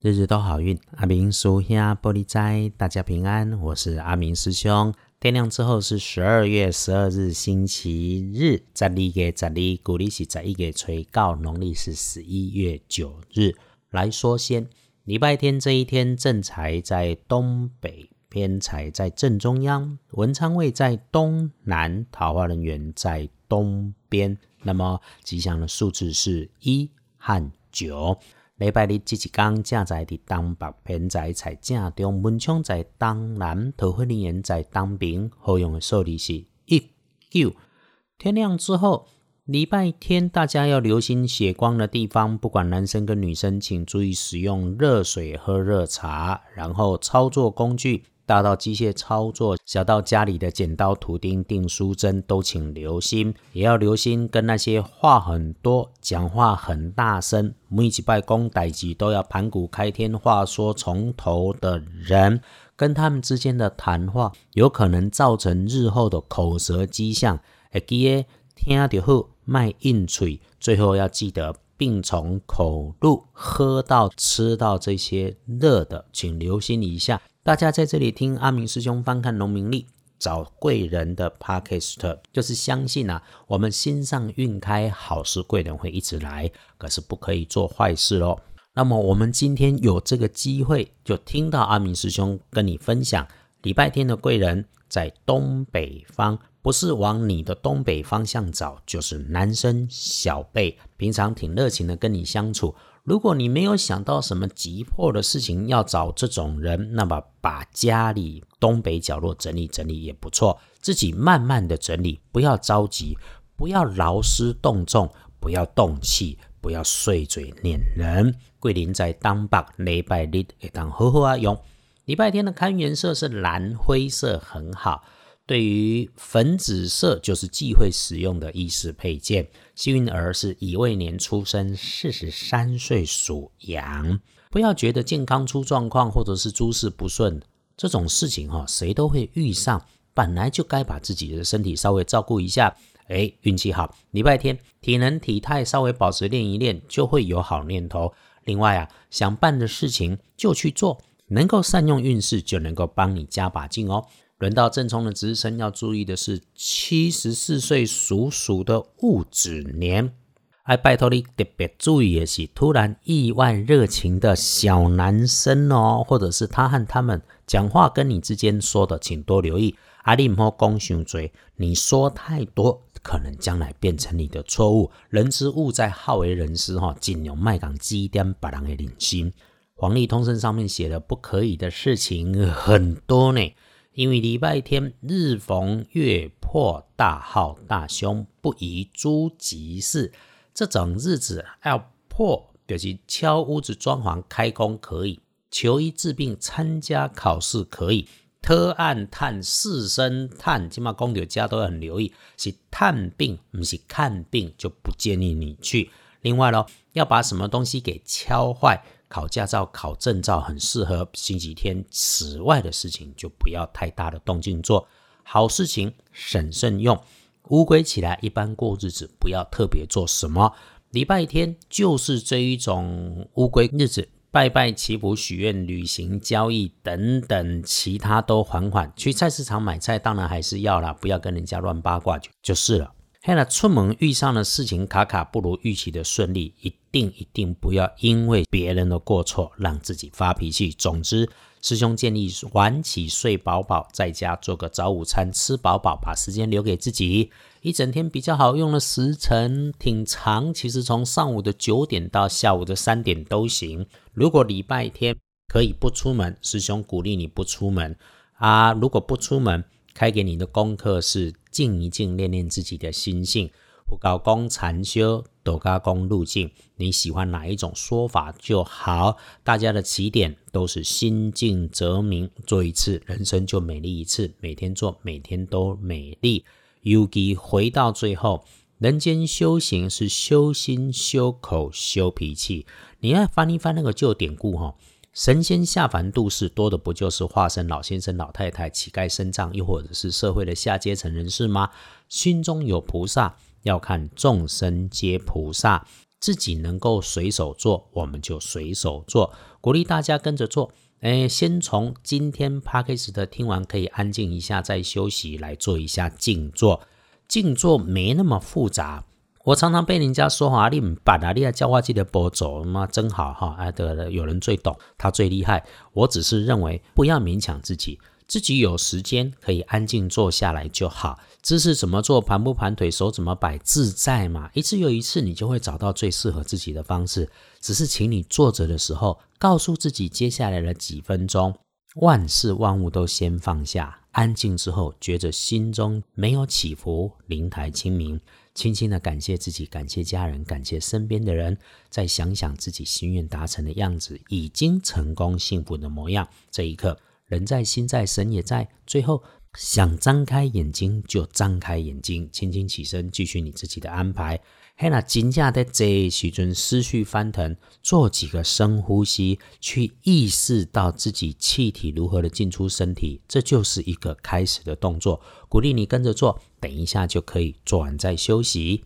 日日都好运，阿明叔兄玻璃斋，大家平安。我是阿明师兄。天亮之后是十二月十二日，星期日，十二月十二，古历是十一月初告，农历是十一月九日。来说先，礼拜天这一天，正财在东北，偏财在正中央，文昌位在东南，桃花人员在东边。那么吉祥的数字是一和九。礼拜日这一天，正在伫东北偏在在正中，文昌在东南，桃花人缘在东平。好用的数字是一九。天亮之后，礼拜天大家要留心血光的地方，不管男生跟女生，请注意使用热水喝热茶，然后操作工具。大到机械操作，小到家里的剪刀、图钉、订书针，都请留心，也要留心跟那些话很多、讲话很大声、每几拜公代级都要盘古开天、话说从头的人，跟他们之间的谈话，有可能造成日后的口舌迹象。会记得听得好，卖硬嘴，最后要记得病从口入，喝到、吃到这些热的，请留心一下。大家在这里听阿明师兄翻看农民历找贵人的 podcast，就是相信啊，我们心上运开，好事贵人会一直来，可是不可以做坏事哦。那么我们今天有这个机会，就听到阿明师兄跟你分享，礼拜天的贵人在东北方，不是往你的东北方向找，就是男生小辈，平常挺热情的跟你相处。如果你没有想到什么急迫的事情要找这种人，那么把家里东北角落整理整理也不错。自己慢慢的整理，不要着急，不要劳师动众，不要动气，不要碎嘴念人。桂林在当北礼拜日也当好好啊用。礼拜天的看颜色是蓝灰色，很好。对于粉紫色就是忌讳使用的衣饰配件。幸运儿是乙未年出生，四十三岁属羊。不要觉得健康出状况或者是诸事不顺这种事情哈，谁都会遇上，本来就该把自己的身体稍微照顾一下。哎，运气好，礼拜天体能体态稍微保持练一练，就会有好念头。另外啊，想办的事情就去做，能够善用运势，就能够帮你加把劲哦。轮到正冲的值日生要注意的是，七十四岁属鼠的戊子年。哎，拜托你特别注意的是，突然意外热情的小男生哦，或者是他和他们讲话跟你之间说的，请多留意。阿力莫公熊嘴，你说太多，可能将来变成你的错误。人之物在好为人师哈，尽量卖讲积点把人给领心。黄历通胜上面写的不可以的事情很多呢。因为礼拜天日逢月破大号大凶，不宜诸吉事。这种日子要破，就是敲屋子装潢开工可以，求医治病参加考试可以，特案探四生探，起码公牛家都很留意，是探病不是看病，就不建议你去。另外咯，要把什么东西给敲坏。考驾照、考证照很适合星期天，此外的事情就不要太大的动静做。好事情审慎用。乌龟起来一般过日子，不要特别做什么。礼拜天就是这一种乌龟日子，拜拜祈福、许愿、旅行、交易等等，其他都缓缓。去菜市场买菜当然还是要啦，不要跟人家乱八卦就就是了。看了出门遇上的事情卡卡不如预期的顺利，一定一定不要因为别人的过错让自己发脾气。总之，师兄建议晚起睡饱饱，在家做个早午餐，吃饱饱，把时间留给自己。一整天比较好用的时辰挺长，其实从上午的九点到下午的三点都行。如果礼拜天可以不出门，师兄鼓励你不出门啊。如果不出门，开给你的功课是静一静，练练自己的心性。不高功禅修，斗高功路径，你喜欢哪一种说法就好。大家的起点都是心静则明，做一次人生就美丽一次。每天做，每天都美丽。尤其回到最后，人间修行是修心、修口、修脾气。你要翻一翻那个旧典故哈。神仙下凡度世，多的不就是化身老先生、老太太、乞丐、身障，又或者是社会的下阶层人士吗？心中有菩萨，要看众生皆菩萨。自己能够随手做，我们就随手做，鼓励大家跟着做。哎，先从今天 p a c k a g e 的听完，可以安静一下，再休息，来做一下静坐。静坐没那么复杂。我常常被人家说啊，你把啊，你教化剂的波走，妈真好哈！哎，得了，有人最懂，他最厉害。我只是认为，不要勉强自己。自己有时间可以安静坐下来就好，姿势怎么做，盘不盘腿，手怎么摆，自在嘛。一次又一次，你就会找到最适合自己的方式。只是请你坐着的时候，告诉自己，接下来的几分钟，万事万物都先放下，安静之后，觉着心中没有起伏，灵台清明，轻轻的感谢自己，感谢家人，感谢身边的人，再想想自己心愿达成的样子，已经成功幸福的模样，这一刻。人在心在神也在，最后想张开眼睛就张开眼睛，轻轻起身，继续你自己的安排。嘿，那惊驾的这时阵思绪翻腾，做几个深呼吸，去意识到自己气体如何的进出身体，这就是一个开始的动作。鼓励你跟着做，等一下就可以做完再休息。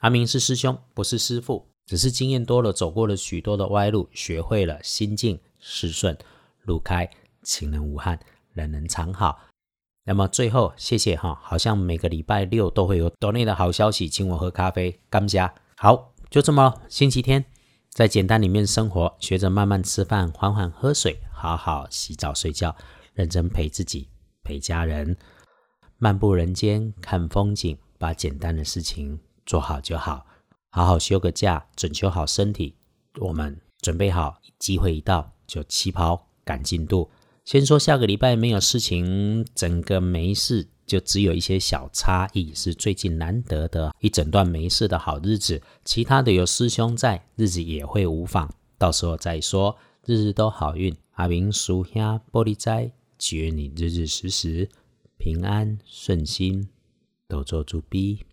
阿明是师兄，不是师傅，只是经验多了，走过了许多的歪路，学会了心静事顺，路开。情人无憾，人人常好。那么最后，谢谢哈，好像每个礼拜六都会有岛内的好消息，请我喝咖啡，干家。好，就这么星期天，在简单里面生活，学着慢慢吃饭，缓缓喝水，好好洗澡睡觉，认真陪自己，陪家人，漫步人间，看风景，把简单的事情做好就好。好好休个假，整修好身体，我们准备好，机会一到就起跑赶进度。先说下个礼拜没有事情，整个没事，就只有一些小差异，是最近难得的一整段没事的好日子。其他的有师兄在，日子也会无妨，到时候再说。日日都好运，阿明叔兄玻璃斋，祝你日日时时平安顺心，都做主逼。